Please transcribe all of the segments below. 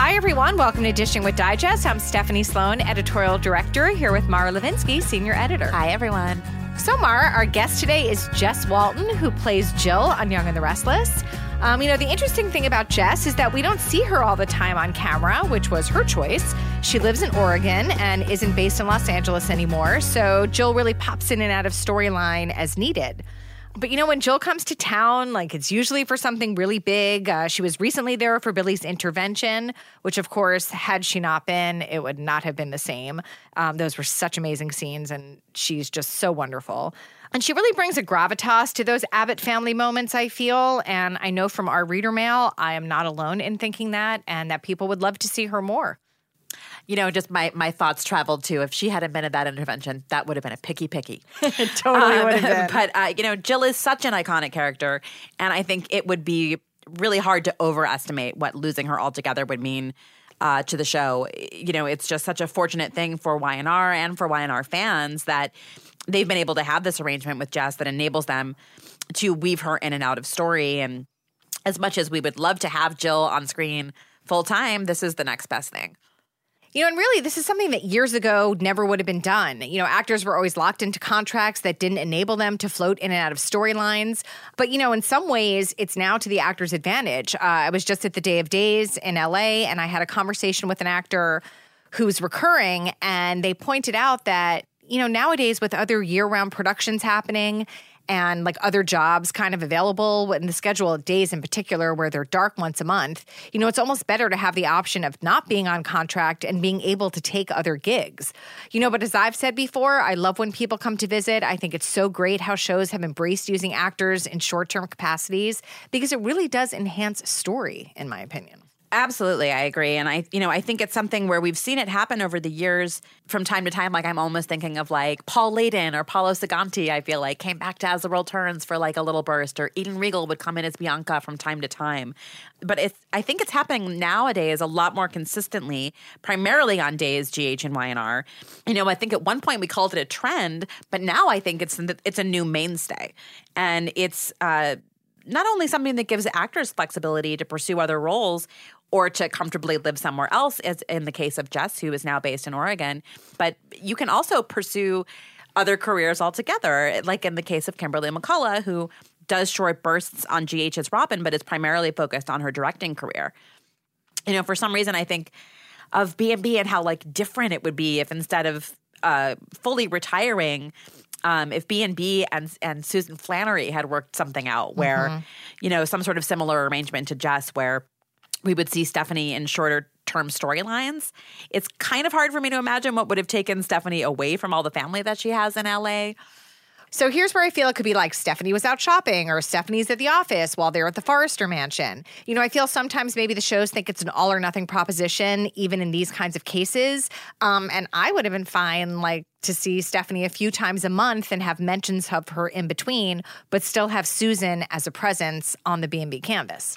Hi, everyone. Welcome to Dishing with Digest. I'm Stephanie Sloane, editorial director, here with Mara Levinsky, senior editor. Hi, everyone. So, Mara, our guest today is Jess Walton, who plays Jill on Young and the Restless. Um, you know, the interesting thing about Jess is that we don't see her all the time on camera, which was her choice. She lives in Oregon and isn't based in Los Angeles anymore. So Jill really pops in and out of storyline as needed. But you know, when Jill comes to town, like it's usually for something really big. Uh, she was recently there for Billy's intervention, which, of course, had she not been, it would not have been the same. Um, those were such amazing scenes, and she's just so wonderful. And she really brings a gravitas to those Abbott family moments, I feel. And I know from our reader mail, I am not alone in thinking that, and that people would love to see her more you know, just my my thoughts traveled to if she hadn't been at that intervention, that would have been a picky picky. it totally um, would have been. But uh, you know, Jill is such an iconic character, and I think it would be really hard to overestimate what losing her altogether would mean. Uh, to the show, you know, it's just such a fortunate thing for Y&R and for Y&R fans that they've been able to have this arrangement with Jess that enables them to weave her in and out of story. And as much as we would love to have Jill on screen full time, this is the next best thing. You know, and really, this is something that years ago never would have been done. You know, actors were always locked into contracts that didn't enable them to float in and out of storylines. But, you know, in some ways, it's now to the actor's advantage. Uh, I was just at the Day of Days in LA, and I had a conversation with an actor who's recurring, and they pointed out that, you know, nowadays with other year round productions happening, and like other jobs kind of available in the schedule of days in particular where they're dark once a month, you know, it's almost better to have the option of not being on contract and being able to take other gigs. You know, but as I've said before, I love when people come to visit. I think it's so great how shows have embraced using actors in short term capacities because it really does enhance story, in my opinion. Absolutely, I agree. And I, you know, I think it's something where we've seen it happen over the years from time to time. Like I'm almost thinking of like Paul Leyden or Paolo Seganti, I feel like came back to As the World Turns for like a little burst, or Eden Riegel would come in as Bianca from time to time. But it's, I think it's happening nowadays a lot more consistently, primarily on days GH and Y&R. You know, I think at one point we called it a trend, but now I think it's it's a new mainstay. And it's, uh, not only something that gives actors flexibility to pursue other roles or to comfortably live somewhere else, as in the case of Jess, who is now based in Oregon. But you can also pursue other careers altogether, like in the case of Kimberly McCullough, who does short bursts on GH as Robin, but is primarily focused on her directing career. You know, for some reason, I think of B&B and how like different it would be if instead of uh, fully retiring, um, if B and B and and Susan Flannery had worked something out where, mm-hmm. you know, some sort of similar arrangement to Jess, where we would see Stephanie in shorter term storylines. It's kind of hard for me to imagine what would have taken Stephanie away from all the family that she has in LA. So here's where I feel it could be like Stephanie was out shopping or Stephanie's at the office while they're at the Forrester mansion. You know, I feel sometimes maybe the shows think it's an all or nothing proposition, even in these kinds of cases. Um, and I would have been fine, like, to see Stephanie a few times a month and have mentions of her in between, but still have Susan as a presence on the B&B canvas.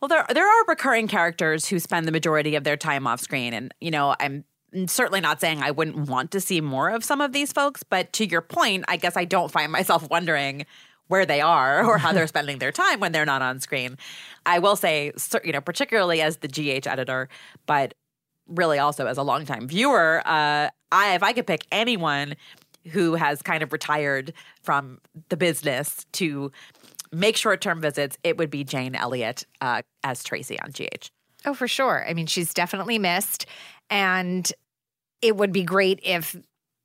Well, there there are recurring characters who spend the majority of their time off screen, and you know, I'm certainly not saying I wouldn't want to see more of some of these folks, but to your point, I guess I don't find myself wondering where they are or how they're spending their time when they're not on screen. I will say, you know, particularly as the GH editor, but really also as a longtime viewer, uh, I if I could pick anyone who has kind of retired from the business to make short term visits, it would be Jane Elliot uh, as Tracy on GH. Oh, for sure. I mean, she's definitely missed. And it would be great if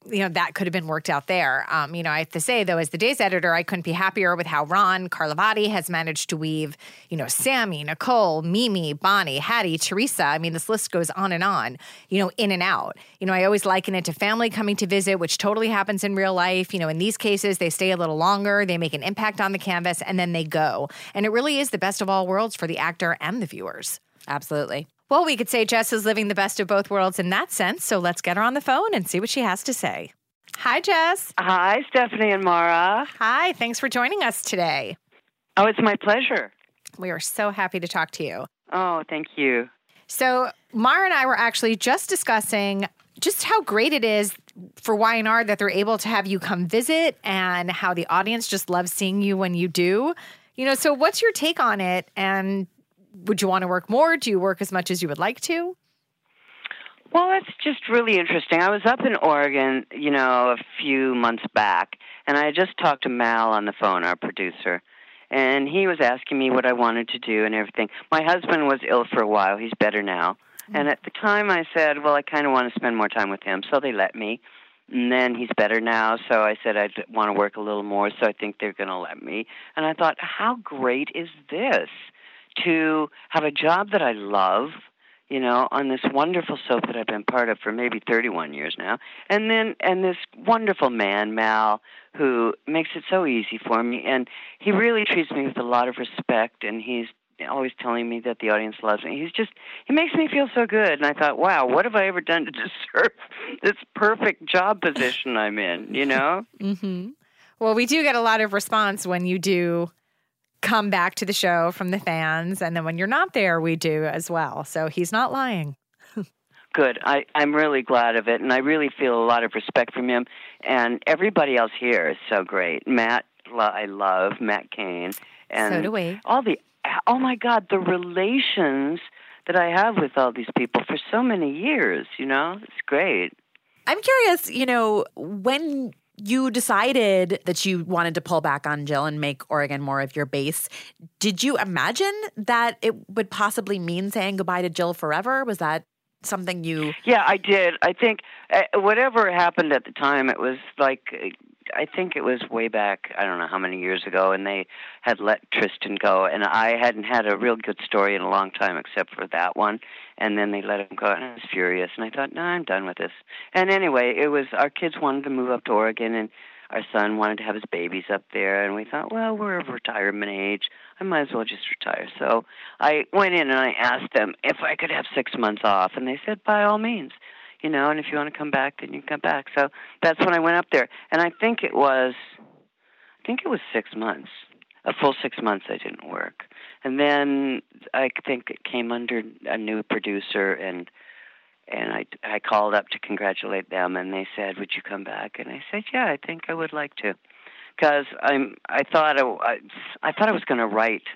you know that could have been worked out there. Um, you know, I have to say though, as the day's editor, I couldn't be happier with how Ron Carlivati has managed to weave, you know, Sammy, Nicole, Mimi, Bonnie, Hattie, Teresa. I mean, this list goes on and on. You know, in and out. You know, I always liken it to family coming to visit, which totally happens in real life. You know, in these cases, they stay a little longer, they make an impact on the canvas, and then they go. And it really is the best of all worlds for the actor and the viewers. Absolutely. Well, we could say Jess is living the best of both worlds in that sense. So let's get her on the phone and see what she has to say. Hi, Jess. Hi, Stephanie and Mara. Hi. Thanks for joining us today. Oh, it's my pleasure. We are so happy to talk to you. Oh, thank you. So, Mara and I were actually just discussing just how great it is for Y&R that they're able to have you come visit and how the audience just loves seeing you when you do. You know, so what's your take on it and would you want to work more? Do you work as much as you would like to? Well, that's just really interesting. I was up in Oregon, you know, a few months back, and I just talked to Mal on the phone, our producer, and he was asking me what I wanted to do and everything. My husband was ill for a while. He's better now. Mm-hmm. And at the time I said, well, I kind of want to spend more time with him, so they let me. And then he's better now, so I said I'd want to work a little more, so I think they're going to let me. And I thought, how great is this? To have a job that I love, you know, on this wonderful soap that I've been part of for maybe 31 years now. And then, and this wonderful man, Mal, who makes it so easy for me. And he really treats me with a lot of respect, and he's always telling me that the audience loves me. He's just, he makes me feel so good. And I thought, wow, what have I ever done to deserve this perfect job position I'm in, you know? mm-hmm. Well, we do get a lot of response when you do come back to the show from the fans. And then when you're not there, we do as well. So he's not lying. Good. I, I'm really glad of it. And I really feel a lot of respect from him. And everybody else here is so great. Matt, I love Matt Kane. And so do we. All the, oh my God, the relations that I have with all these people for so many years, you know? It's great. I'm curious, you know, when you decided that you wanted to pull back on Jill and make Oregon more of your base. Did you imagine that it would possibly mean saying goodbye to Jill forever? Was that something you Yeah, I did. I think uh, whatever happened at the time it was like I think it was way back, I don't know how many years ago, and they had let Tristan go, and I hadn't had a real good story in a long time except for that one. And then they let him go, and I was furious, and I thought, no, I'm done with this. And anyway, it was our kids wanted to move up to Oregon, and our son wanted to have his babies up there, and we thought, well, we're of retirement age. I might as well just retire. So I went in and I asked them if I could have six months off, and they said, by all means you know, and if you want to come back, then you can come back. So that's when I went up there, and I think it was, I think it was six months, a full six months I didn't work, and then I think it came under a new producer, and and I I called up to congratulate them, and they said, "Would you come back?" And I said, "Yeah, I think I would like to." Because I'm, I thought I, I I thought I was going to write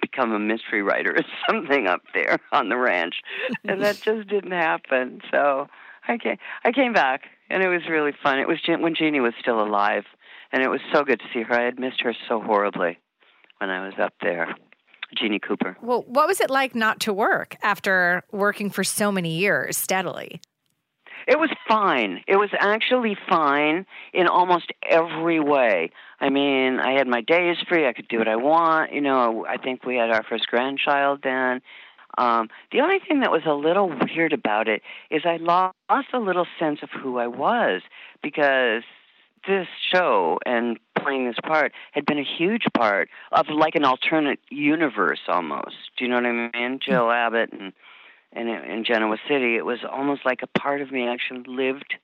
become a mystery writer or something up there on the ranch, and that just didn't happen. So I came, I came back, and it was really fun. It was when Jeanne was still alive, and it was so good to see her. I had missed her so horribly when I was up there. Jeanne Cooper. Well, what was it like not to work after working for so many years steadily? It was fine. It was actually fine in almost every way. I mean, I had my days free. I could do what I want. You know, I think we had our first grandchild then. Um, the only thing that was a little weird about it is I lost a little sense of who I was because this show and playing this part had been a huge part of like an alternate universe almost. Do you know what I mean? Jill Abbott and and in Genoa City, it was almost like a part of me actually lived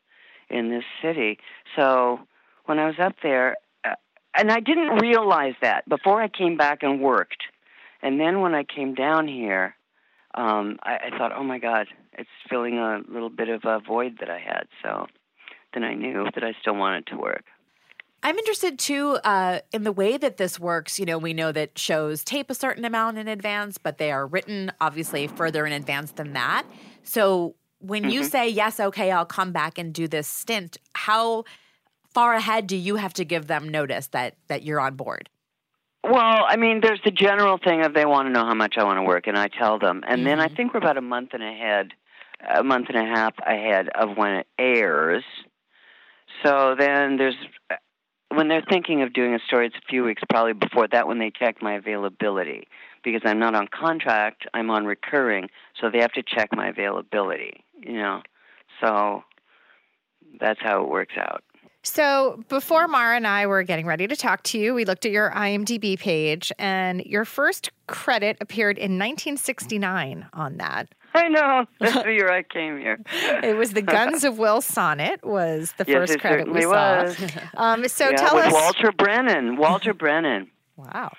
in this city. So when I was up there, uh, and I didn't realize that before I came back and worked, and then when I came down here, um, I, I thought, oh my God, it's filling a little bit of a void that I had. So then I knew that I still wanted to work. I'm interested too uh, in the way that this works. You know, we know that shows tape a certain amount in advance, but they are written obviously further in advance than that. So when Mm-hmm. you say yes, okay, I'll come back and do this stint, how far ahead do you have to give them notice that that you're on board? Well, I mean, there's the general thing of they want to know how much I want to work, and I tell them. And then I think we're about a month and ahead, a month and a half ahead of when it airs. So then there's, when they're thinking of doing a story, it's a few weeks probably before that when they check my availability. Because I'm not on contract, I'm on recurring, so they have to check my availability, you know. So that's how it works out. So before Mara and I were getting ready to talk to you, we looked at your IMDb page, and your first credit appeared in 1969 on that. I know. That's the year I came here. It was the Guns of Will Sonnett was the Yes, first credit we saw. was. Um, so yeah, tell us, Walter Brennan. Walter Brennan. wow.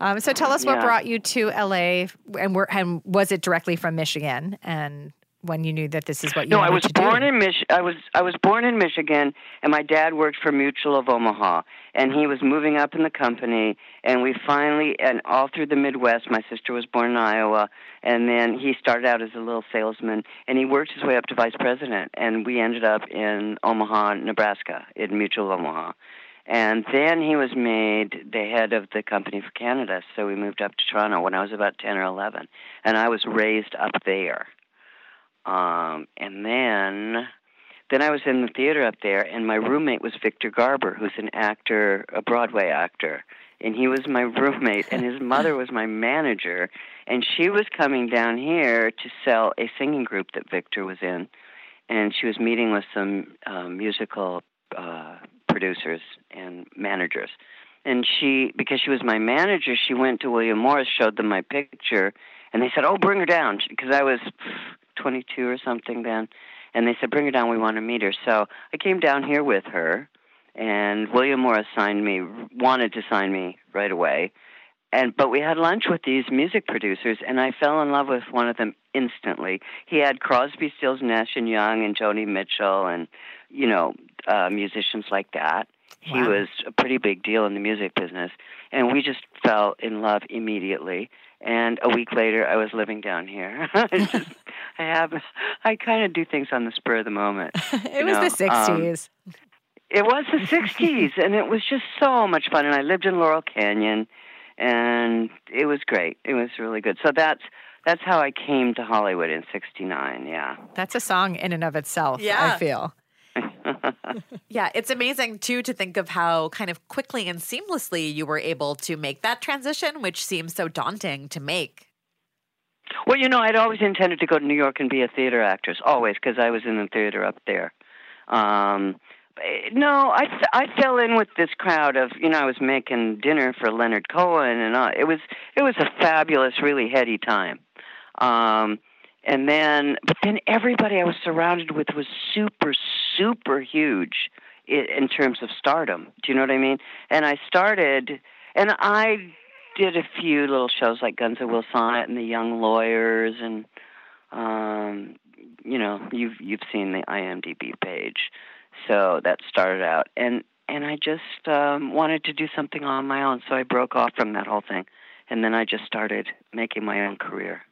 Um, so tell us what Yeah. brought you to LA, and, were, and was it directly from Michigan? And when you knew that this is what you No, I was to do? born in Mich- I was I was born in Michigan, and my dad worked for Mutual of Omaha, and he was moving up in the company, and we finally and all through the Midwest. My sister was born in Iowa, and then he started out as a little salesman, and he worked his way up to vice president, and we ended up in Omaha, Nebraska, in Mutual of Omaha. And then he was made the head of the company for Canada, so we moved up to Toronto when I was about 10 or 11. And I was raised up there. Um, and then then I was in the theater up there, and my roommate was Victor Garber, who's an actor, a Broadway actor. And he was my roommate, and his mother was my manager. And she was coming down here to sell a singing group that Victor was in. And she was meeting with some um, musical uh, producers and managers. And she, because she was my manager, she went to William Morris, showed them my picture, and they said, "Oh, bring her down," because I was 22 or something then. And they said, "Bring her down. We want to meet her." So I came down here with her, and William Morris signed me, wanted to sign me right away. And but we had lunch with these music producers, and I fell in love with one of them instantly. He had Crosby, Stills, Nash and Young, and Joni Mitchell, and you know uh, musicians like that. Wow. He was a pretty big deal in the music business, and we just fell in love immediately. And a week later, I was living down here. I just, I have, I kind of do things on the spur of the moment. it was know, the um, 60s. It was the '60s, and it was just so much fun. And I lived in Laurel Canyon, and it was great. It was really good. So that's that's how I came to Hollywood in '69. Yeah. That's a song in and of itself, Yeah. I feel. Yeah, it's amazing too to think of how kind of quickly and seamlessly you were able to make that transition, which seems so daunting to make. Well, you know, I'd always intended to go to New York and be a theater actress, always, because I was in the theater up there. Um, no, I I fell in with this crowd of you know I was making dinner for Leonard Cohen and uh, it was it was a fabulous, really heady time. Um, and then, but then everybody I was surrounded with was super, super huge in, in terms of stardom. Do you know what I mean? And I started, and I did a few little shows like Guns of Will Sonnett and The Young Lawyers, and um, you know, you've you've seen the IMDb page, so that started out, and and I just um, wanted to do something on my own, so I broke off from that whole thing, and then I just started making my own career.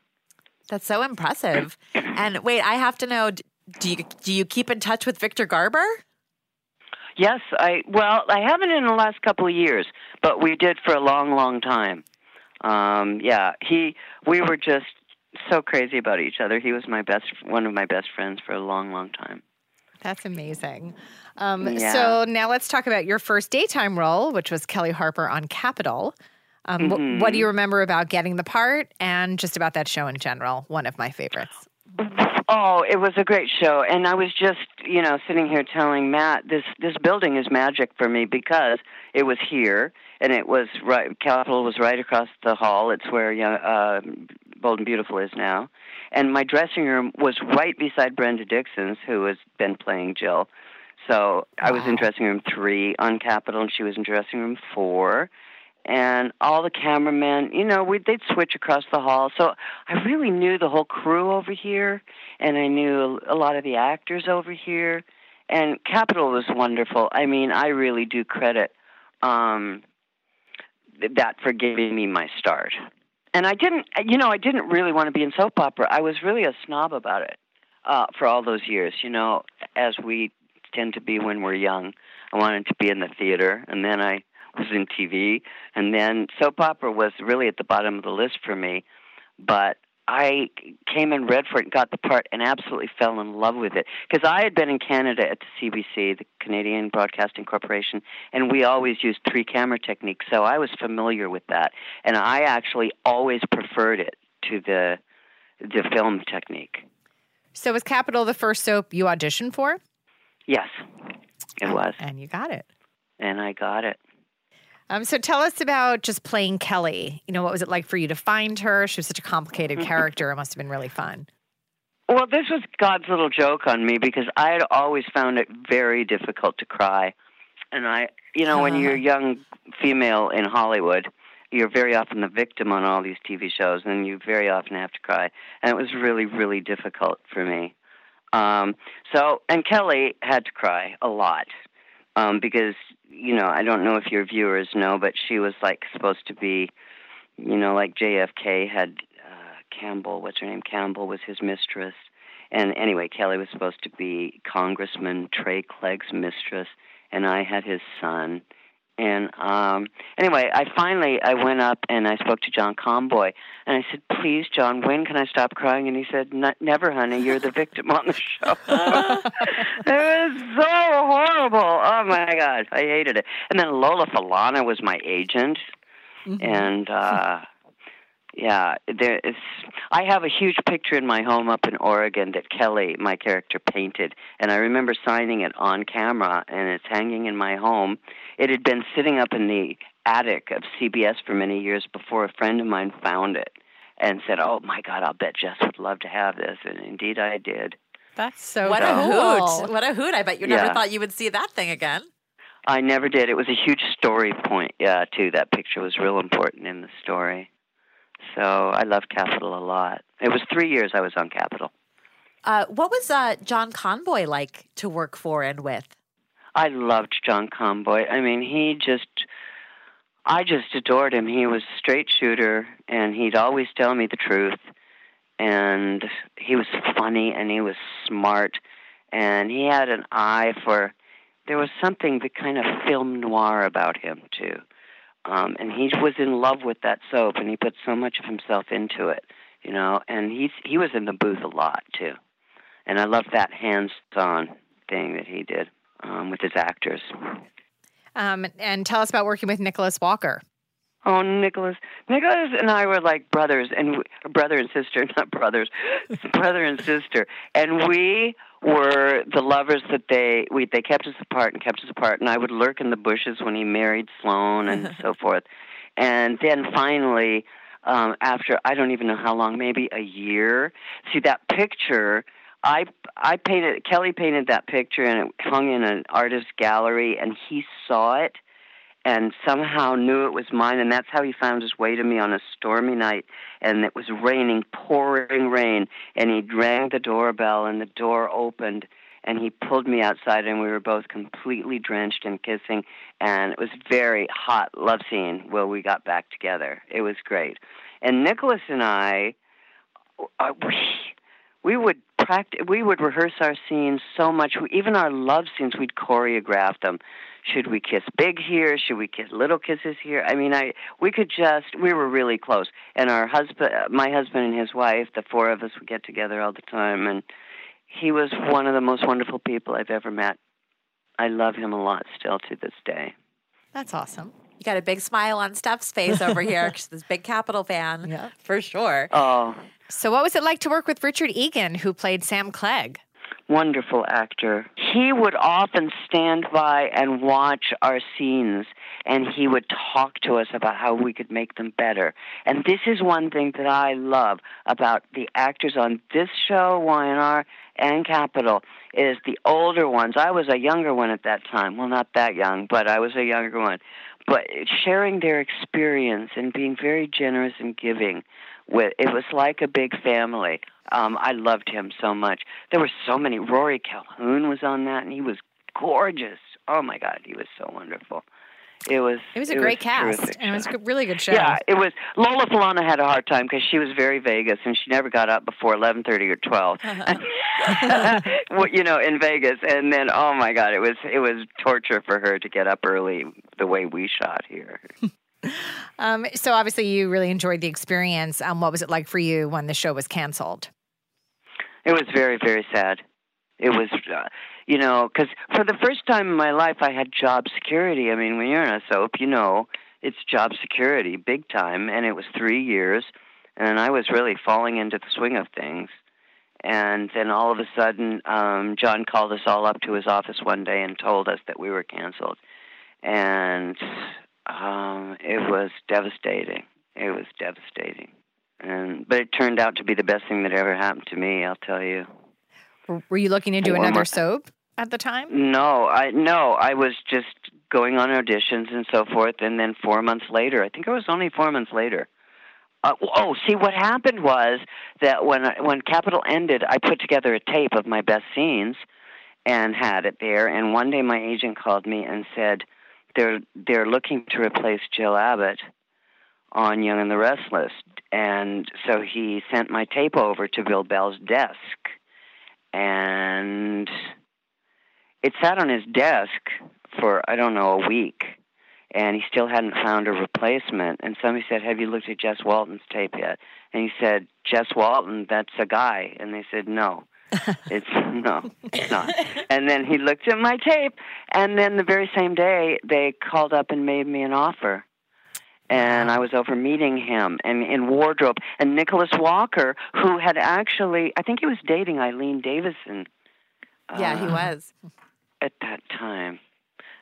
That's so impressive. and wait, I have to know do you do you keep in touch with Victor Garber? Yes, I well, I haven't in the last couple of years, but we did for a long, long time. Um, yeah, he we were just so crazy about each other. He was my best one of my best friends for a long, long time. That's amazing. Um, Yeah. So now let's talk about your first daytime role, which was Kelly Harper on Capitol. Um, Mm-hmm. what do you remember about getting the part and just about that show in general? One of my favorites. Oh, it was a great show, and I was just, you know, sitting here telling Matt this this building is magic for me because it was here, and it was right. Capitol was right across the hall. It's where young, uh, Bold and Beautiful is now, and my dressing room was right beside Brenda Dickson's, who has been playing Jill. So I was in dressing room three on Capitol, and she was in dressing room four and all the cameramen, you know, we'd, they'd switch across the hall. So I really knew the whole crew over here, and I knew a lot of the actors over here. And Capitol was wonderful. I mean, I really do credit um, that for giving me my start. And I didn't, you know, I didn't really want to be in soap opera. I was really a snob about it. uh, for all those years. You know, as we tend to be when we're young. I wanted to be in the theater, and then I was in TV, and then soap opera was really at the bottom of the list for me. But I came and read for it and got the part and absolutely fell in love with it because I had been in Canada at the CBC, the Canadian Broadcasting Corporation, and we always used three camera technique, so I was familiar with that, and I actually always preferred it to the the film technique. So was Capitol the first soap you auditioned for? Yes, it was, And you got it. and I got it. Um, so tell us about just playing Kelly. You know, what was it like for you to find her? She was such a complicated character. It must have been really fun. Well, this was God's little joke on me because I had always found it very difficult to cry. And I, you know, when you're a young female in Hollywood, you're very often the victim on all these TV shows, and you very often have to cry. And it was really, really difficult for me. Um, so, and Kelly had to cry a lot um, because, you know, I don't know if your viewers know, but she was like supposed to be, you know, like JFK had uh, Campbell, what's her name? Campbell was his mistress. And anyway, Kelly was supposed to be Congressman Trey Clegg's mistress, and I had his son. And um anyway, I finally I went up and I spoke to John Conboy and I said, "Please, John, when can I stop crying?" And he said, "N- "Never, honey. You're the victim on the show." it was so horrible. Oh my god, I hated it. And then Lola Falana was my agent, and uh yeah, there is. I have a huge picture in my home up in Oregon that Kelly, my character, painted, and I remember signing it on camera, and it's hanging in my home. It had been sitting up in the attic of CBS for many years before a friend of mine found it and said, "Oh my God, I'll bet Jess would love to have this," and indeed I did. That's so What a hoot. What a hoot. I bet you never Yeah. thought you would see that thing again. I never did. It was a huge story point, yeah, too. That picture was real important in the story. So I loved Capitol a lot. It was three years I was on Capitol. Uh, what was uh, John Conboy like to work for and with? I loved John Conboy. I mean, he just, I just adored him. He was a straight shooter, and he'd always tell me the truth. And he was funny, and he was smart, and he had an eye for. There was something that kind of film noir about him too, um, and he was in love with that soap, and he put so much of himself into it, you know. And he's he was in the booth a lot too, and I loved that hands-on thing that he did um, with his actors. Um, and tell us about working with Nicholas Walker. Oh, Nicholas! Nicholas and I were like brothers, and we, brother and sister, not brothers, brother and sister, and we were the lovers that they we they kept us apart and kept us apart. And I would lurk in the bushes when he married Sloane and so forth. And then finally, um, after I don't even know how long, maybe a year. See that picture. I I painted Kelly painted that picture and it hung in an artist gallery, and he saw it and somehow knew it was mine and that's how he found his way to me on a stormy night and it was raining pouring rain and he rang the doorbell and the door opened and he pulled me outside and we were both completely drenched and kissing and it was very hot love scene where we got back together. It was great. And nicholas and i uh, we we would practice we would rehearse our scenes so much even our love scenes we'd choreograph them should we kiss big here should we kiss little kisses here i mean i we could just we were really close and our husband my husband and his wife the four of us would get together all the time and he was one of the most wonderful people i've ever met i love him a lot still to this day That's awesome. You got a big smile on Steph's face over here. She's this big Capitol fan, Yeah. for sure. oh So, what was it like to work with Richard Egan, who played Sam Clegg? Wonderful actor. He would often stand by and watch our scenes and he would talk to us about how we could make them better. And this is one thing that I love about the actors on this show, Y&R and Capitol, is the older ones. I was a younger one at that time. Well, not that young, but I was a younger one. But sharing their experience and being very generous and giving with it was like a big family. Um, I loved him so much. There were so many. Rory Calhoun was on that, and he was gorgeous. Oh my God, he was so wonderful. It was. It was a great cast, terrific and it was a really good show. Yeah, it was. Lola Falana had a hard time because she was very Vegas, and she never got up before eleven thirty or 12 Well, you know, in Vegas. And then, oh my God, it was it was torture for her to get up early the way we shot here. Um, so obviously, you really enjoyed the experience. Um, what was it like for you when the show was canceled? It was very, very sad. It was, uh, you know, because for the first time in my life, I had job security. I mean, when you're in a soap, you know, it's job security, big time, and it was three years, and I was really falling into the swing of things. And then all of a sudden, um, John called us all up to his office one day and told us that we were canceled, and um, it was devastating. It was devastating. And but it turned out to be the best thing that ever happened to me. I'll tell you. Were you looking to do another soap at the time? No, I no, I was just going on auditions and so forth, and then four months later, I think it was only four months later. Uh, oh, see, what happened was that when I, when Capitol ended, I put together a tape of my best scenes and had it there. And one day, my agent called me and said they're they're looking to replace Jill Abbott on Young and the Restless, and so he sent my tape over to Bill Bell's desk, and it sat on his desk for I don't know a week, and he still hadn't found a replacement. And somebody said, "Have you looked at Jess Walton's tape yet?" And he said, "Jess Walton, that's a guy." And they said, "No." it's no, it's not. And then he looked at my tape, and then the very same day they called up and made me an offer. And I was over meeting him and in wardrobe. And Nicholas Walker, who had actually, I think he was dating Eileen Davidson Yeah, he uh, was. at that time.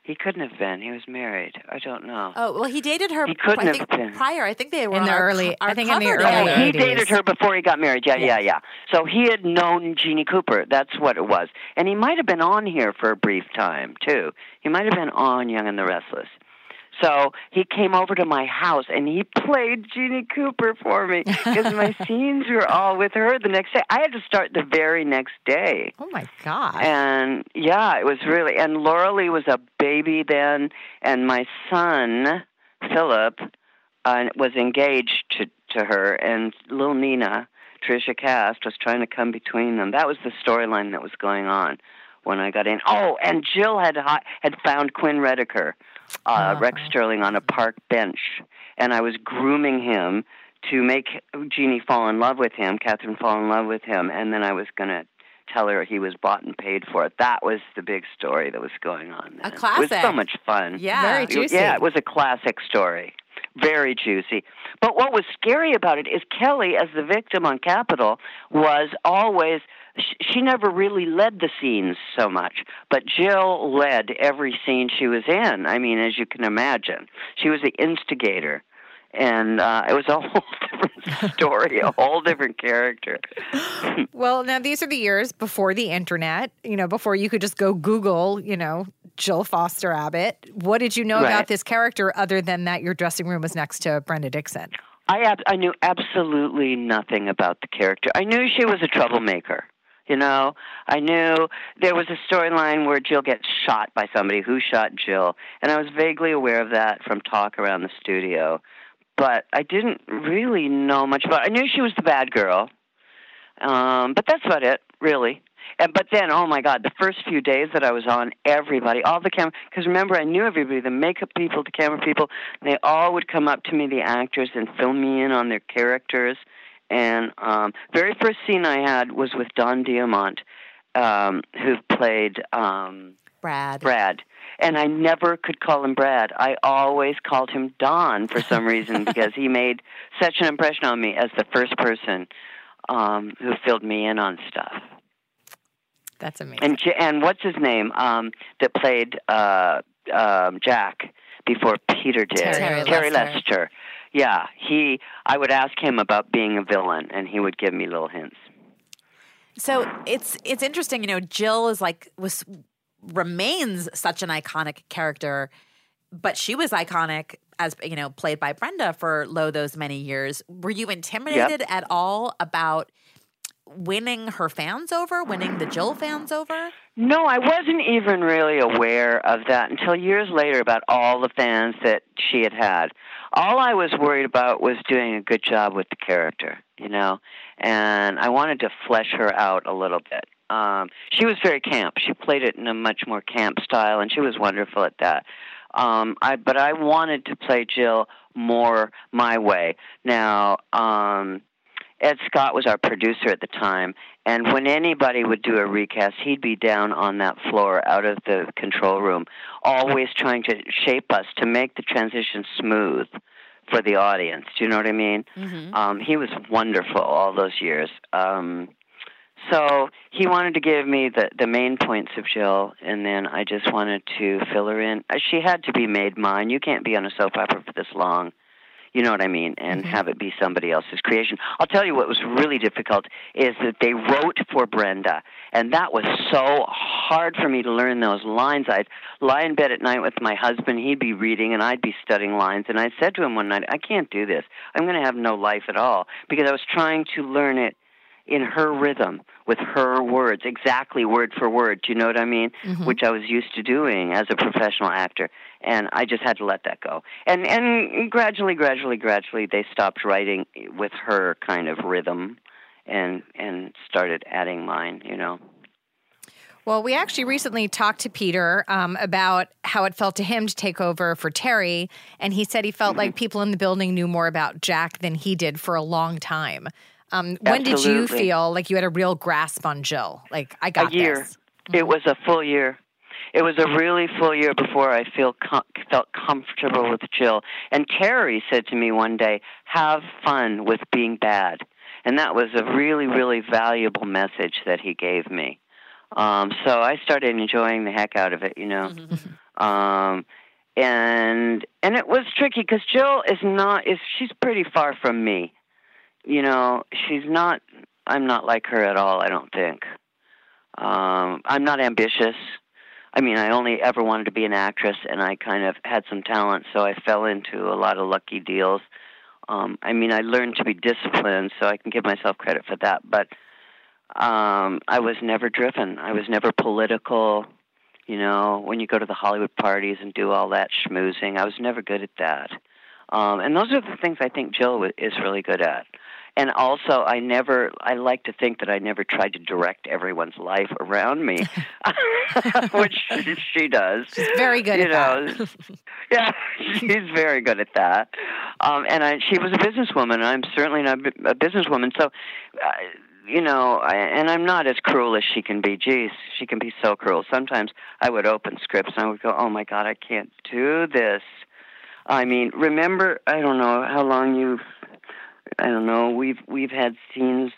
He couldn't have been. He was married. I don't know. Oh well, he dated her. He couldn't I have been. prior. I think they were In on the our, early- co- our I think in the early together. he dated her before he got married. Yeah, yeah, yeah. So he had known Jeanne Cooper. That's what it was. And he might have been on here for a brief time, too. He might have been on Young and the Restless. So he came over to my house and he played Jeanne Cooper for me because my scenes were all with her the next day. I had to start the very next day. Oh my god! And yeah, it was really. And Lauralee was a baby then, and my son Philip uh, was engaged to to her, and little Nina, Tricia Cast, was trying to come between them. That was the storyline that was going on when I got in. Oh, and Jill had had found Quinn Redeker, uh, Rex Sterling, on a park bench, and I was grooming him to make Jeanne fall in love with him, Katherine fall in love with him, and then I was going to tell her he was bought and paid for it. That was the big story that was going on. A then. It was so much fun. Yeah. Very juicy. Yeah, it was a classic story. Very juicy. But what was scary about it is Kelly, as the victim on Capitol, was always, sh- she never really led the scenes so much. But Jill led every scene she was in. I mean, as you can imagine, she was the instigator. And uh, it was a whole different story, a whole different character. Well, now these are the years before the internet, you know, before you could just go Google, you know, Jill Foster Abbott. What did you know Right. about this character other than that your dressing room was next to Brenda Dickson? I ab- I knew absolutely nothing about the character. I knew she was a troublemaker. You know, I knew there was a storyline where Jill gets shot by somebody who shot Jill, and I was vaguely aware of that from talk around the studio, but I didn't really know much about. I knew she was the bad girl, um, but that's about it, really. And but then, oh my God, the first few days that I was on, everybody, all the camera, because remember, I knew everybody, the makeup people, the camera people, they all would come up to me, the actors, and fill me in on their characters. And um, very first scene I had was with Don Diamont, um, who played um, Brad. Brad. And I never could call him Brad. I always called him Don for some reason because he made such an impression on me as the first person um, who filled me in on stuff. That's amazing. And and what's his name um, that played uh, um, Jack before Peter did? Terry Lester. Lester. Yeah, he. I would ask him about being a villain, and he would give me little hints. So it's it's interesting, you know, Jill is like was remains such an iconic character, but she was iconic as you know, played by Brenda for lo those many years. Were you intimidated at all about winning her fans over, winning the Jill fans over? No, I wasn't even really aware of that until years later about all the fans that she had had. All I was worried about was doing a good job with the character, you know, and I wanted to flesh her out a little bit. Um, she was very camp. She played it in a much more camp style, and she was wonderful at that. Um, I, but I wanted to play Jill more my way. Now, um, Ed Scott was our producer at the time, and when anybody would do a recast, he'd be down on that floor out of the control room, always trying to shape us to make the transition smooth for the audience. Do you know what I mean? Mm-hmm. Um, he was wonderful all those years. Um, so he wanted to give me the the main points of Jill, and then I just wanted to fill her in. Uh, she had to be made mine. You can't be on a soap opera for this long you know what I mean, and mm-hmm. have it be somebody else's creation. I'll tell you what was really difficult is that they wrote for Brenda, and that was so hard for me to learn those lines. I'd lie in bed at night with my husband, he'd be reading, and I'd be studying lines, and I said to him one night, I can't do this. I'm going to have no life at all because I was trying to learn it in her rhythm with her words, exactly word for word. Do you know what I mean? Mm-hmm. Which I was used to doing as a professional actor, and I just had to let that go. And and gradually, gradually, gradually, they stopped writing with her kind of rhythm, and and started adding mine. You know. Well, we actually recently talked to Peter um, about how it felt to him to take over for Terry, and he said he felt like people in the building knew more about Jack than he did for a long time. Um, when did you feel like you had a real grasp on Jill? Like I got a year. This. It was a full year. It was a really full year before I feel com- felt comfortable with Jill. And Terry said to me one day, "Have fun with being bad," and that was a really, really valuable message that he gave me. Um, so I started enjoying the heck out of it, you know. Mm-hmm. Um, and and it was tricky because Jill is not is she's pretty far from me you know, she's not. I'm not like her at all. I don't think. Um, I'm not ambitious. I mean, I only ever wanted to be an actress, and I kind of had some talent, so I fell into a lot of lucky deals. Um, I mean, I learned to be disciplined, so I can give myself credit for that. But um, I was never driven. I was never political. You know, when you go to the Hollywood parties and do all that schmoozing, I was never good at that. Um, and those are the things I think Jill is really good at and also I never I like to think that I never tried to direct everyone's life around me, which she does. She's very good you at know. that. yeah, she's very good at that. Um, and I, she was a businesswoman. And I'm certainly not a businesswoman, so. Uh, you know, I, and I'm not as cruel as she can be. Geez, she can be so cruel. Sometimes I would open scripts and I would go, "Oh my God, I can't do this." I mean, remember, I don't know how long you've I don't know. We've we've had scenes.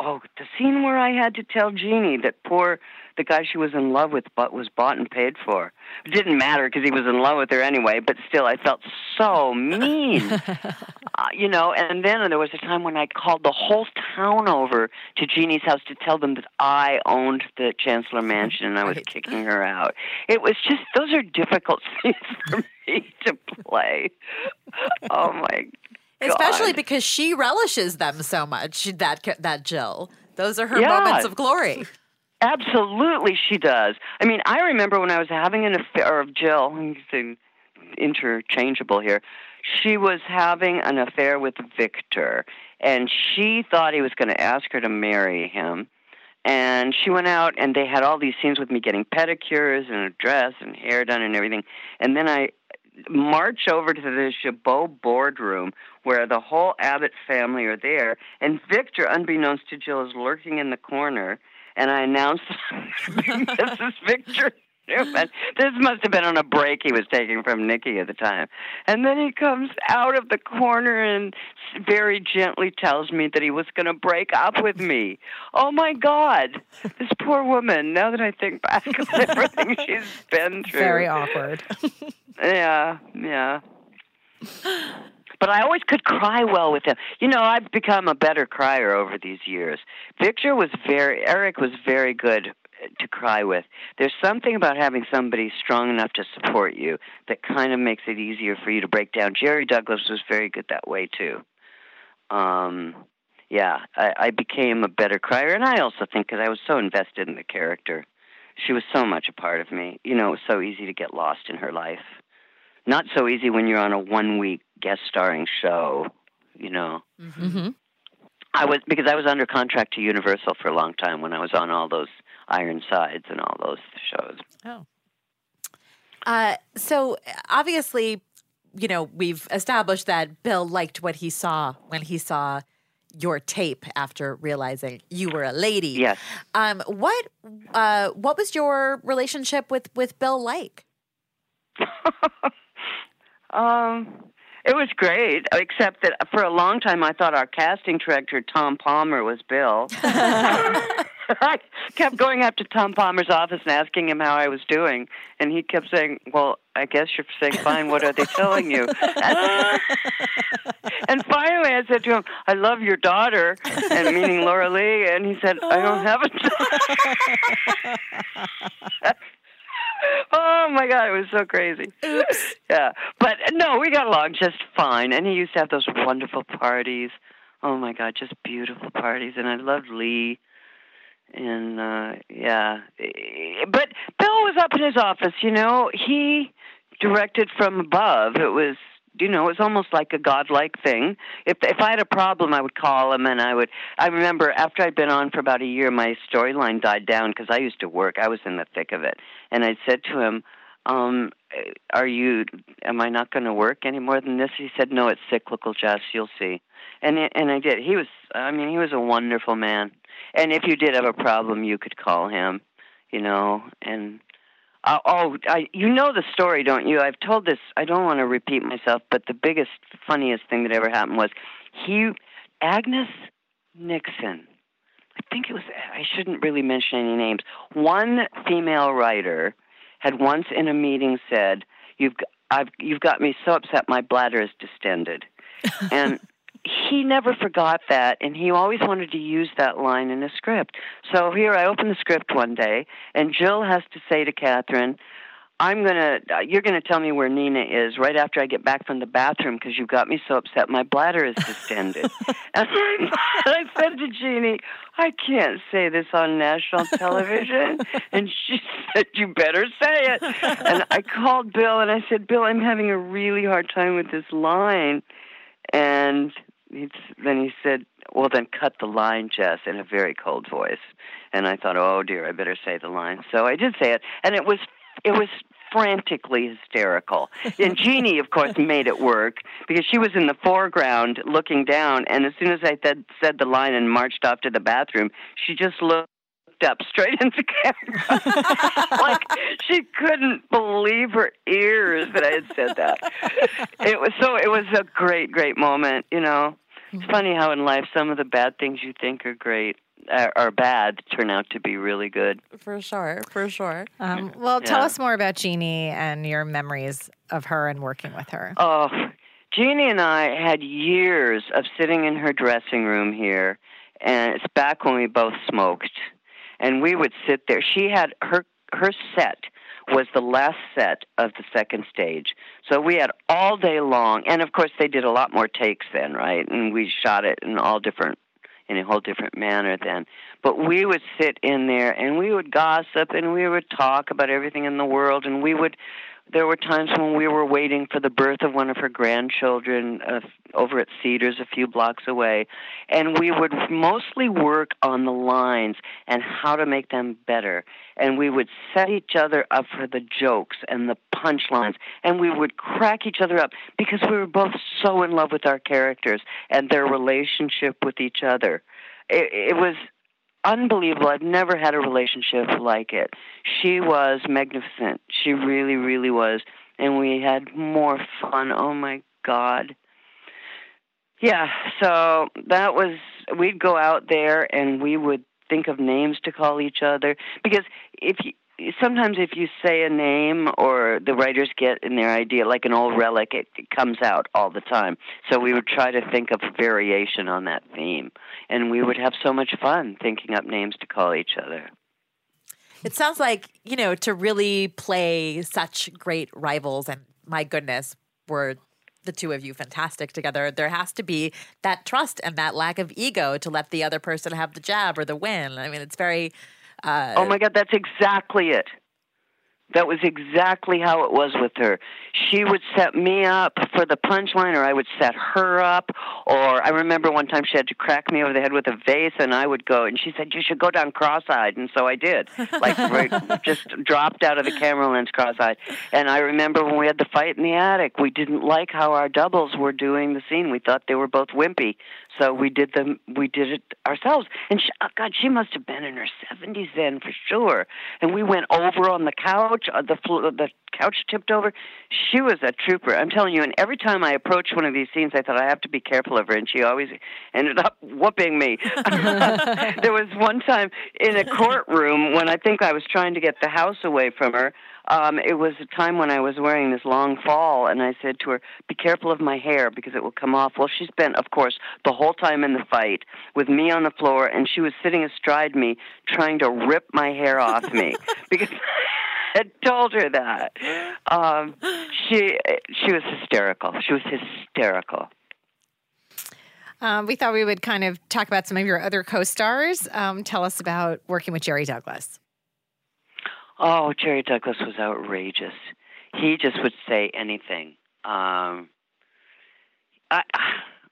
Oh, the scene where I had to tell Jeanne that poor the guy she was in love with but was bought and paid for. It didn't matter because he was in love with her anyway. But still, I felt so mean. uh, you know. And then there was a time when I called the whole town over to Jeanne's house to tell them that I owned the Chancellor Mansion and I was right. kicking her out. It was just those are difficult scenes for me to play. Oh my Especially because she relishes them so much. That that Jill. Those are her yeah. moments of glory. Absolutely, she does. I mean, I remember when I was having an affair of Jill. Interchangeable here. She was having an affair with Victor, and she thought he was going to ask her to marry him. And she went out, and they had all these scenes with me getting pedicures and a dress and hair done and everything. And then I march over to the Jabot boardroom where the whole Abbott family are there, and Victor, unbeknownst to Jill, is lurking in the corner. And I announce, "This is Victor Newman." This must have been on a break he was taking from Nikki at the time. And then he comes out of the corner and very gently tells me that he was going to break up with me. Oh my God, this poor woman! Now that I think back on everything she's been through, very awkward. Yeah, yeah. But I always could cry well with him. You know, I've become a better crier over these years. Victor was very, Eric was very good to cry with. There's something about having somebody strong enough to support you that kind of makes it easier for you to break down. Jerry Douglas was very good that way too. Um, yeah, I, I became a better crier, and I also think because I was so invested in the character, she was so much a part of me. You know, it was so easy to get lost in her life. Not so easy when you're on a one week guest starring show. You know, Mm-hmm. I was because I was under contract to Universal for a long time when I was on all those Ironsides and all those shows. Oh. Uh, so obviously, you know, we've established that Bill liked what he saw when he saw your tape after realizing you were a lady. Yes. Um, what uh, what was your relationship with with Bill like? Um, it was great, except that for a long time I thought our casting director Tom Palmer was Bill. I kept going up to Tom Palmer's office and asking him how I was doing, and he kept saying, "Well, I guess you're saying fine. What are they telling you?" and finally, I said to him, "I love your daughter," and meaning Lauralee, and he said, "I don't have a daughter." Oh my god, it was so crazy. Oops. Yeah, but no, we got along just fine. And he used to have those wonderful parties. Oh my God, just beautiful parties. And I loved Lee. And uh yeah, but Bill was up in his office. You know, he directed from above. It was you know, it was almost like a godlike thing. If if I had a problem, I would call him, and I would. I remember after I'd been on for about a year, my storyline died down because I used to work. I was in the thick of it, and I said to him, um, "Are you? Am I not going to work any more than this?" He said, "No, it's cyclical, Jess. You'll see." And it, and I did. He was. I mean, he was a wonderful man. And if you did have a problem, you could call him. You know, and uh, oh, I, you know the story, don't you? I've told this. I don't want to repeat myself, but the biggest, funniest thing that ever happened was he, Agnes Nixon. I think it was. I shouldn't really mention any names. One female writer had once in a meeting said, "You've, I've, you've got me so upset. My bladder is distended," and he never forgot that, and he always wanted to use that line in a script. So here, I open the script one day, and Jill has to say to Katherine, "I'm gonna, uh, you're gonna tell me where Nina is right after I get back from the bathroom because you've got me so upset. My bladder is distended." and I said to Jeannie, "I can't say this on national television," and she said, "You better say it." And I called Bill, and I said, "Bill, I'm having a really hard time with this line." And he's, then he said, "Well, then cut the line, Jess," in a very cold voice. And I thought, "Oh dear, I better say the line." So I did say it, and it was it was frantically hysterical. And Jeannie, of course, made it work because she was in the foreground looking down. And as soon as I said said the line and marched off to the bathroom, she just looked up straight into camera. like she couldn't believe her ears that I had said that. It was so it was a great, great moment, you know. It's funny how in life some of the bad things you think are great uh, are bad turn out to be really good. For sure, for sure. Um, well, tell Yeah. us more about Jeannie and your memories of her and working with her. Oh, Jeannie and I had years of sitting in her dressing room here, and it's back when we both smoked, and we would sit there. She had her her set was the last set of the second stage, so we had all day long, and of course they did a lot more takes then, right? And we shot it in all different in a whole different manner then. But we would sit in there and we would gossip and we would talk about everything in the world and we would there were times when we were waiting for the birth of one of her grandchildren uh, over at Cedars a few blocks away. And we would mostly work on the lines and how to make them better. And we would set each other up for the jokes and the punchlines. And we would crack each other up because we were both so in love with our characters and their relationship with each other. It, it was unbelievable. I've never had a relationship like it. She was magnificent. She really, really was. And we had more fun. Oh my God. Yeah, so that was, we'd go out there and we would think of names to call each other. Because if you, sometimes if you say a name or the writers get in their idea like an old relic it, it comes out all the time so we would try to think of variation on that theme and we would have so much fun thinking up names to call each other It sounds like, you know, to really play such great rivals and my goodness, were the two of you fantastic together. There has to be that trust and that lack of ego to let the other person have the jab or the win. I mean, it's very. Uh, oh my God, that's exactly it. That was exactly how it was with her. She would set me up for the punchline, or I would set her up. Or I remember one time she had to crack me over the head with a vase, and I would go, and she said, You should go down cross eyed. And so I did. Like, right, just dropped out of the camera lens cross eyed. And I remember when we had the fight in the attic, we didn't like how our doubles were doing the scene. We thought they were both wimpy. So we did them. We did it ourselves. And she, oh God, she must have been in her seventies then for sure. And we went over on the couch. Uh, the the couch tipped over. She was a trooper. I'm telling you. And every time I approached one of these scenes, I thought I have to be careful of her. And she always ended up whooping me. there was one time in a courtroom when I think I was trying to get the house away from her um, it was a time when I was wearing this long fall, and I said to her, "Be careful of my hair because it will come off." Well, she spent, of course, the whole time in the fight with me on the floor, and she was sitting astride me, trying to rip my hair off me because. I had told her that. Um, she she was hysterical. She was hysterical. Um, we thought we would kind of talk about some of your other co-stars. Um, tell us about working with Jerry Douglas. Oh, Jerry Douglas was outrageous. He just would say anything. Um, I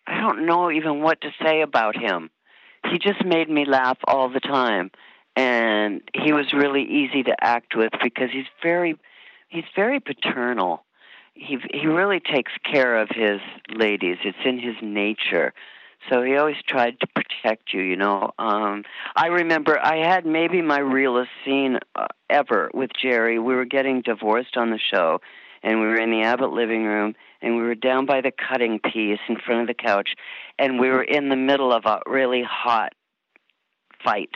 I don't know even what to say about him. He just made me laugh all the time, and he was really easy to act with because he's very he's very paternal. He he really takes care of his ladies. It's in his nature. So he always tried to protect you, you know. Um I remember I had maybe my realest scene uh, ever with Jerry. We were getting divorced on the show and we were in the Abbott living room and we were down by the cutting piece in front of the couch and we were in the middle of a really hot fight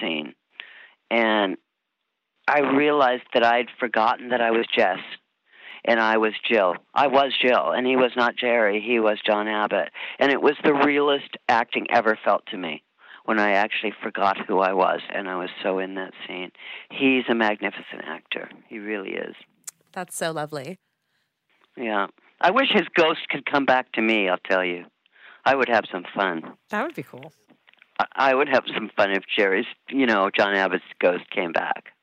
scene. And I realized that I'd forgotten that I was Jess and I was Jill. I was Jill, and he was not Jerry. He was John Abbott, and it was the realest acting ever felt to me when I actually forgot who I was, and I was so in that scene. He's a magnificent actor. He really is. That's so lovely. Yeah, I wish his ghost could come back to me. I'll tell you, I would have some fun. That would be cool. I would have some fun if Jerry's, you know, John Abbott's ghost came back.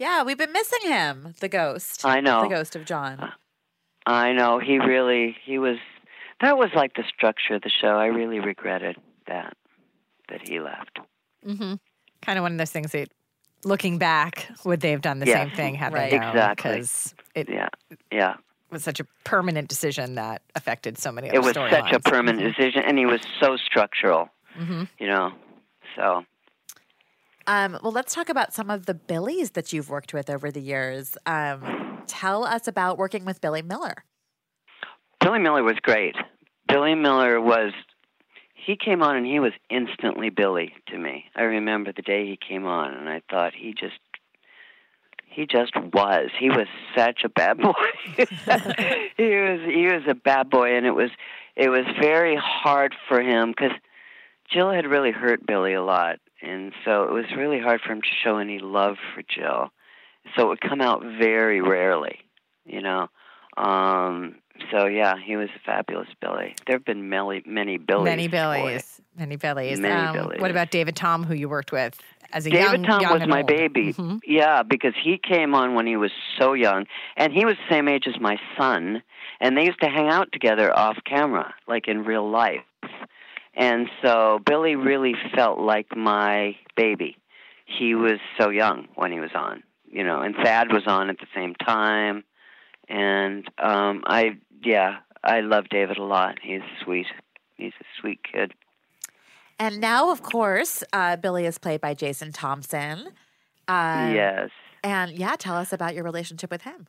Yeah, we've been missing him, the ghost. I know. The ghost of John. Uh, I know. He really, he was, that was like the structure of the show. I really regretted that, that he left. Mm-hmm. Kind of one of those things that, looking back, would they have done the yes. same thing had right. they known? Exactly. Because it yeah. yeah. was such a permanent decision that affected so many It was such lines. a permanent mm-hmm. decision, and he was so structural, mm-hmm. you know. So um, well, let's talk about some of the Billies that you've worked with over the years. Um, tell us about working with Billy Miller. Billy Miller was great. Billy Miller was, he came on and he was instantly Billy to me. I remember the day he came on and I thought he just, he just was. He was such a bad boy. he was, he was a bad boy and it was, it was very hard for him because Jill had really hurt Billy a lot and so it was really hard for him to show any love for Jill. So it would come out very rarely, you know. Um, so yeah, he was a fabulous Billy. There have been many, many Billys. Many Billies. Many Billies. Many um, Billies. What about David Tom, who you worked with as a David young, Tom young was my old? baby. Mm-hmm. Yeah, because he came on when he was so young, and he was the same age as my son, and they used to hang out together off camera, like in real life. And so Billy really felt like my baby. He was so young when he was on, you know, and Thad was on at the same time. And um I yeah, I love David a lot. He's sweet. He's a sweet kid. And now, of course, uh, Billy is played by Jason Thompson. Uh, yes. And yeah, tell us about your relationship with him.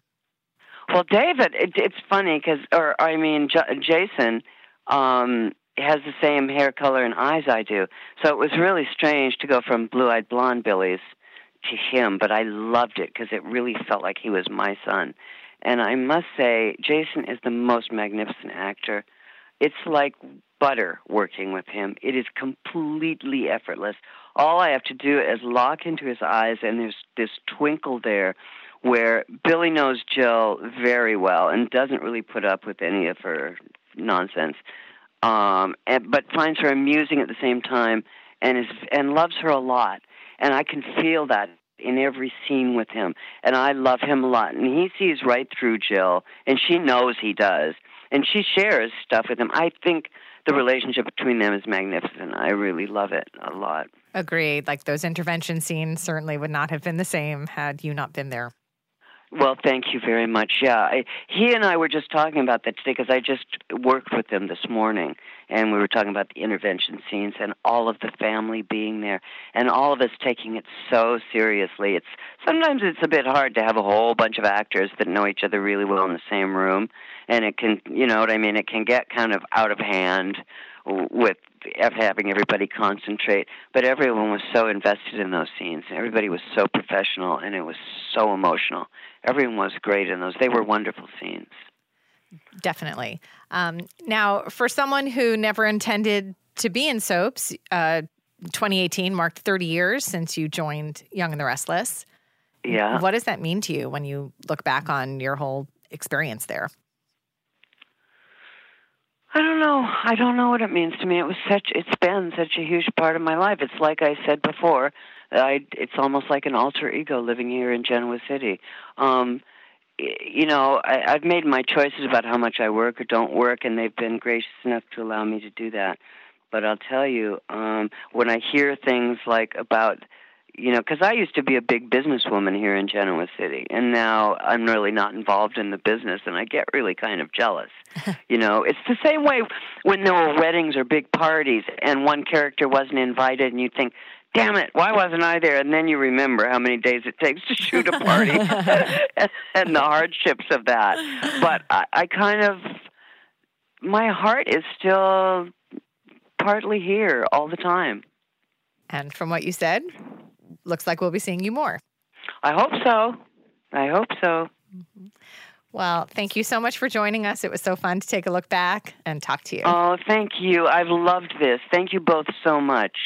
Well, David, it, it's funny because, or I mean, J- Jason, um, has the same hair color and eyes I do. So it was really strange to go from blue eyed blonde Billy's to him, but I loved it because it really felt like he was my son. And I must say, Jason is the most magnificent actor. It's like butter working with him. It is completely effortless. All I have to do is lock into his eyes, and there's this twinkle there where Billy knows Jill very well and doesn't really put up with any of her nonsense, um, and, but finds her amusing at the same time and is and loves her a lot. And I can feel that in every scene with him, and I love him a lot. And he sees right through Jill, and she knows he does, and she shares stuff with him. I think the relationship between them is magnificent. I really love it a lot. Agreed. Like those intervention scenes certainly would not have been the same had you not been there. Well, thank you very much. Yeah, I, he and I were just talking about that today because I just worked with him this morning, and we were talking about the intervention scenes and all of the family being there, and all of us taking it so seriously. It's sometimes it's a bit hard to have a whole bunch of actors that know each other really well in the same room, and it can, you know what I mean? It can get kind of out of hand with having everybody concentrate. But everyone was so invested in those scenes. Everybody was so professional, and it was so emotional. Everyone was great in those. They were wonderful scenes. Definitely. Um, now, for someone who never intended to be in soaps, uh, 2018 marked 30 years since you joined Young and the Restless. Yeah. What does that mean to you when you look back on your whole experience there? I don't know. I don't know what it means to me. It was such. It's been such a huge part of my life. It's like I said before. I. It's almost like an alter ego living here in Genoa City. Um, you know, I, I've made my choices about how much I work or don't work, and they've been gracious enough to allow me to do that. But I'll tell you, um, when I hear things like about you know, because I used to be a big businesswoman here in Genoa City, and now I'm really not involved in the business, and I get really kind of jealous. you know, it's the same way when there were weddings or big parties, and one character wasn't invited, and you think, "Damn it, why wasn't I there?" And then you remember how many days it takes to shoot a party and the hardships of that. But I, I kind of, my heart is still partly here all the time. And from what you said, looks like we'll be seeing you more. I hope so. I hope so. Mm-hmm. Well, thank you so much for joining us. It was so fun to take a look back and talk to you. Oh, thank you. I've loved this. Thank you both so much.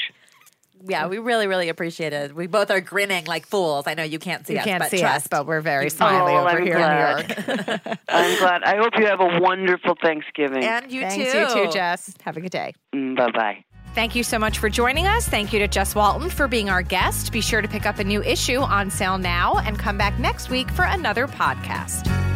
Yeah, we really, really appreciate it. We both are grinning like fools. I know you can't see you us, can't but see trust. us, but we're very smiley oh, over I'm here glad. in New York. I'm glad. I hope you have a wonderful Thanksgiving. And you Thanks, too. you too, Jess. Have a good day. bye bye. Thank you so much for joining us. Thank you to Jess Walton for being our guest. Be sure to pick up a new issue on sale now and come back next week for another podcast.